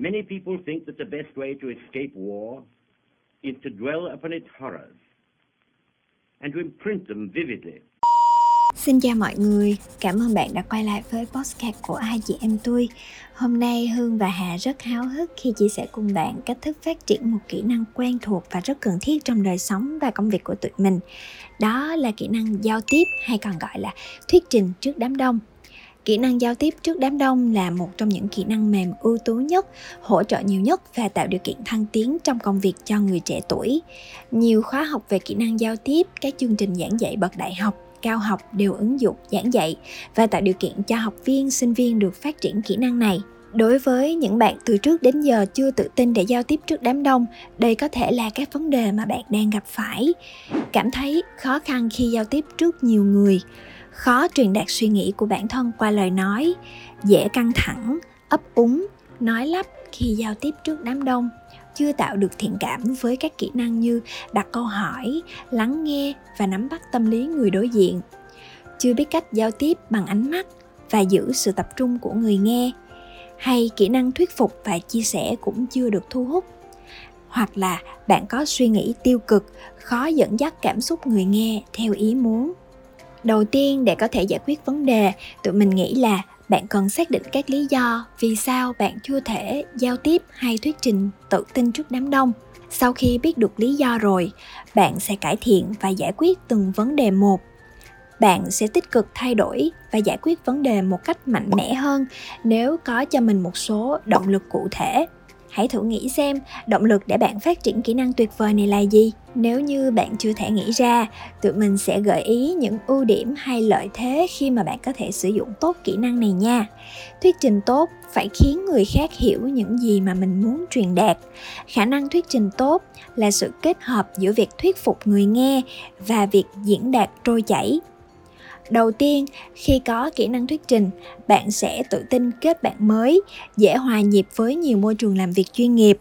Many people think that the best way to escape war is to dwell upon its horrors and to imprint them vividly. Xin chào mọi người, cảm ơn bạn đã quay lại với podcast của hai chị em tôi. Hôm nay Hương và Hà rất háo hức khi chia sẻ cùng bạn cách thức phát triển một kỹ năng quen thuộc và rất cần thiết trong đời sống và công việc của tụi mình. Đó là kỹ năng giao tiếp hay còn gọi là thuyết trình trước đám đông. Kỹ năng giao tiếp trước đám đông là một trong những kỹ năng mềm ưu tú nhất, hỗ trợ nhiều nhất và tạo điều kiện thăng tiến trong công việc cho người trẻ tuổi. Nhiều khóa học về kỹ năng giao tiếp, các chương trình giảng dạy bậc đại học cao học đều ứng dụng giảng dạy và tạo điều kiện cho học viên sinh viên được phát triển kỹ năng này. Đối với những bạn từ trước đến giờ chưa tự tin để giao tiếp trước đám đông đây có thể là các vấn đề mà bạn đang gặp phải. Cảm thấy khó khăn khi giao tiếp trước nhiều người khó truyền đạt suy nghĩ của bản thân qua lời nói, dễ căng thẳng, ấp úng, nói lắp khi giao tiếp trước đám đông, chưa tạo được thiện cảm với các kỹ năng như đặt câu hỏi, lắng nghe và nắm bắt tâm lý người đối diện. Chưa biết cách giao tiếp bằng ánh mắt và giữ sự tập trung của người nghe, hay kỹ năng thuyết phục và chia sẻ cũng chưa được thu hút. Hoặc là bạn có suy nghĩ tiêu cực, khó dẫn dắt cảm xúc người nghe theo ý muốn đầu tiên để có thể giải quyết vấn đề, tụi mình nghĩ là bạn cần xác định các lý do vì sao bạn chưa thể giao tiếp hay thuyết trình tự tin trước đám đông. Sau khi biết được lý do rồi, bạn sẽ cải thiện và giải quyết từng vấn đề một. Bạn sẽ tích cực thay đổi và giải quyết vấn đề một cách mạnh mẽ hơn nếu có cho mình một số động lực cụ thể hãy thử nghĩ xem, động lực để bạn phát triển kỹ năng tuyệt vời này là gì? Nếu như bạn chưa thể nghĩ ra, tụi mình sẽ gợi ý những ưu điểm hay lợi thế khi mà bạn có thể sử dụng tốt kỹ năng này nha. Thuyết trình tốt phải khiến người khác hiểu những gì mà mình muốn truyền đạt. Khả năng thuyết trình tốt là sự kết hợp giữa việc thuyết phục người nghe và việc diễn đạt trôi chảy đầu tiên, khi có kỹ năng thuyết trình, bạn sẽ tự tin kết bạn mới, dễ hòa nhịp với nhiều môi trường làm việc chuyên nghiệp.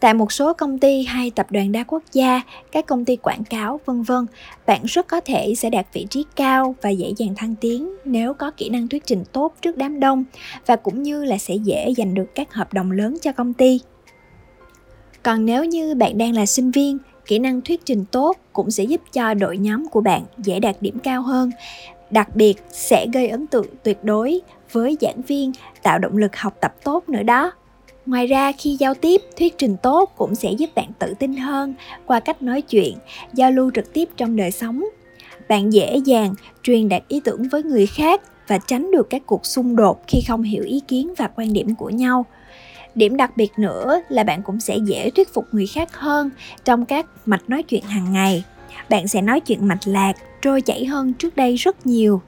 Tại một số công ty hay tập đoàn đa quốc gia, các công ty quảng cáo, vân vân, bạn rất có thể sẽ đạt vị trí cao và dễ dàng thăng tiến nếu có kỹ năng thuyết trình tốt trước đám đông và cũng như là sẽ dễ giành được các hợp đồng lớn cho công ty. Còn nếu như bạn đang là sinh viên kỹ năng thuyết trình tốt cũng sẽ giúp cho đội nhóm của bạn dễ đạt điểm cao hơn. Đặc biệt sẽ gây ấn tượng tuyệt đối với giảng viên, tạo động lực học tập tốt nữa đó. Ngoài ra, khi giao tiếp, thuyết trình tốt cũng sẽ giúp bạn tự tin hơn qua cách nói chuyện, giao lưu trực tiếp trong đời sống. Bạn dễ dàng truyền đạt ý tưởng với người khác và tránh được các cuộc xung đột khi không hiểu ý kiến và quan điểm của nhau điểm đặc biệt nữa là bạn cũng sẽ dễ thuyết phục người khác hơn trong các mạch nói chuyện hàng ngày. Bạn sẽ nói chuyện mạch lạc, trôi chảy hơn trước đây rất nhiều.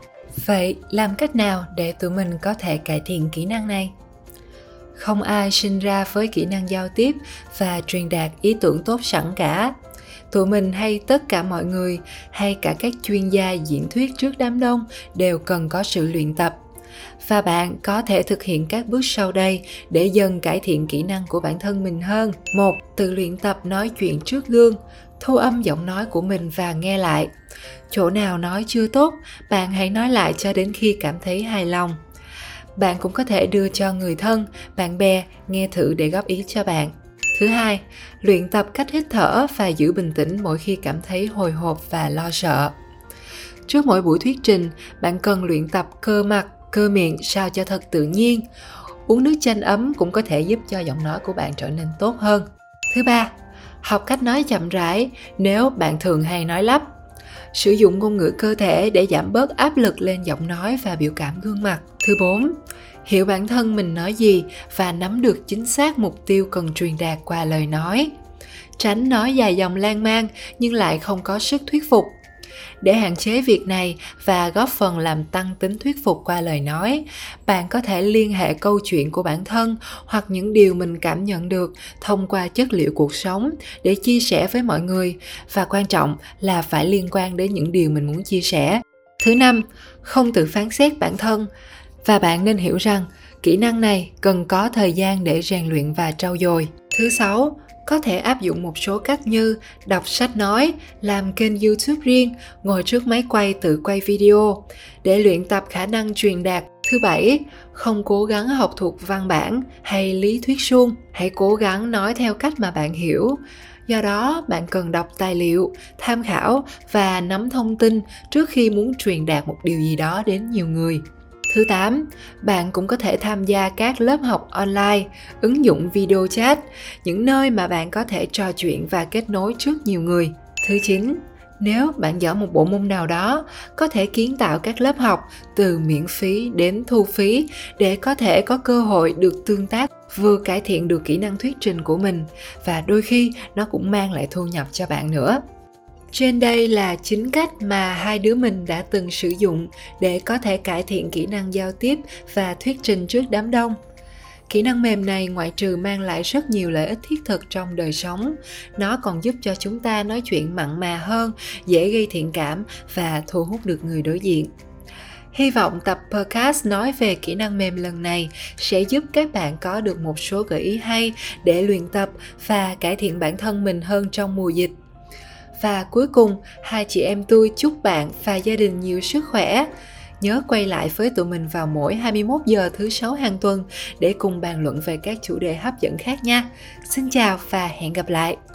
Vậy làm cách nào để tụi mình có thể cải thiện kỹ năng này? Không ai sinh ra với kỹ năng giao tiếp và truyền đạt ý tưởng tốt sẵn cả. Tụi mình hay tất cả mọi người hay cả các chuyên gia diễn thuyết trước đám đông đều cần có sự luyện tập và bạn có thể thực hiện các bước sau đây để dần cải thiện kỹ năng của bản thân mình hơn. Một, tự luyện tập nói chuyện trước gương, thu âm giọng nói của mình và nghe lại. Chỗ nào nói chưa tốt, bạn hãy nói lại cho đến khi cảm thấy hài lòng. Bạn cũng có thể đưa cho người thân, bạn bè nghe thử để góp ý cho bạn. Thứ hai, luyện tập cách hít thở và giữ bình tĩnh mỗi khi cảm thấy hồi hộp và lo sợ. Trước mỗi buổi thuyết trình, bạn cần luyện tập cơ mặt cơ miệng sao cho thật tự nhiên. Uống nước chanh ấm cũng có thể giúp cho giọng nói của bạn trở nên tốt hơn. Thứ ba, học cách nói chậm rãi nếu bạn thường hay nói lắp. Sử dụng ngôn ngữ cơ thể để giảm bớt áp lực lên giọng nói và biểu cảm gương mặt. Thứ bốn, hiểu bản thân mình nói gì và nắm được chính xác mục tiêu cần truyền đạt qua lời nói. Tránh nói dài dòng lan man nhưng lại không có sức thuyết phục để hạn chế việc này và góp phần làm tăng tính thuyết phục qua lời nói, bạn có thể liên hệ câu chuyện của bản thân hoặc những điều mình cảm nhận được thông qua chất liệu cuộc sống để chia sẻ với mọi người. Và quan trọng là phải liên quan đến những điều mình muốn chia sẻ. Thứ năm, không tự phán xét bản thân. Và bạn nên hiểu rằng, kỹ năng này cần có thời gian để rèn luyện và trau dồi. Thứ sáu có thể áp dụng một số cách như đọc sách nói, làm kênh YouTube riêng, ngồi trước máy quay tự quay video để luyện tập khả năng truyền đạt Thứ bảy, không cố gắng học thuộc văn bản hay lý thuyết suông, hãy cố gắng nói theo cách mà bạn hiểu. Do đó, bạn cần đọc tài liệu, tham khảo và nắm thông tin trước khi muốn truyền đạt một điều gì đó đến nhiều người. Thứ 8, bạn cũng có thể tham gia các lớp học online, ứng dụng video chat, những nơi mà bạn có thể trò chuyện và kết nối trước nhiều người. Thứ 9, nếu bạn giỏi một bộ môn nào đó có thể kiến tạo các lớp học từ miễn phí đến thu phí để có thể có cơ hội được tương tác vừa cải thiện được kỹ năng thuyết trình của mình và đôi khi nó cũng mang lại thu nhập cho bạn nữa trên đây là chính cách mà hai đứa mình đã từng sử dụng để có thể cải thiện kỹ năng giao tiếp và thuyết trình trước đám đông kỹ năng mềm này ngoại trừ mang lại rất nhiều lợi ích thiết thực trong đời sống, nó còn giúp cho chúng ta nói chuyện mặn mà hơn, dễ gây thiện cảm và thu hút được người đối diện Hy vọng tập podcast nói về kỹ năng mềm lần này sẽ giúp các bạn có được một số gợi ý hay để luyện tập và cải thiện bản thân mình hơn trong mùa dịch. Và cuối cùng, hai chị em tôi chúc bạn và gia đình nhiều sức khỏe. Nhớ quay lại với tụi mình vào mỗi 21 giờ thứ sáu hàng tuần để cùng bàn luận về các chủ đề hấp dẫn khác nha. Xin chào và hẹn gặp lại.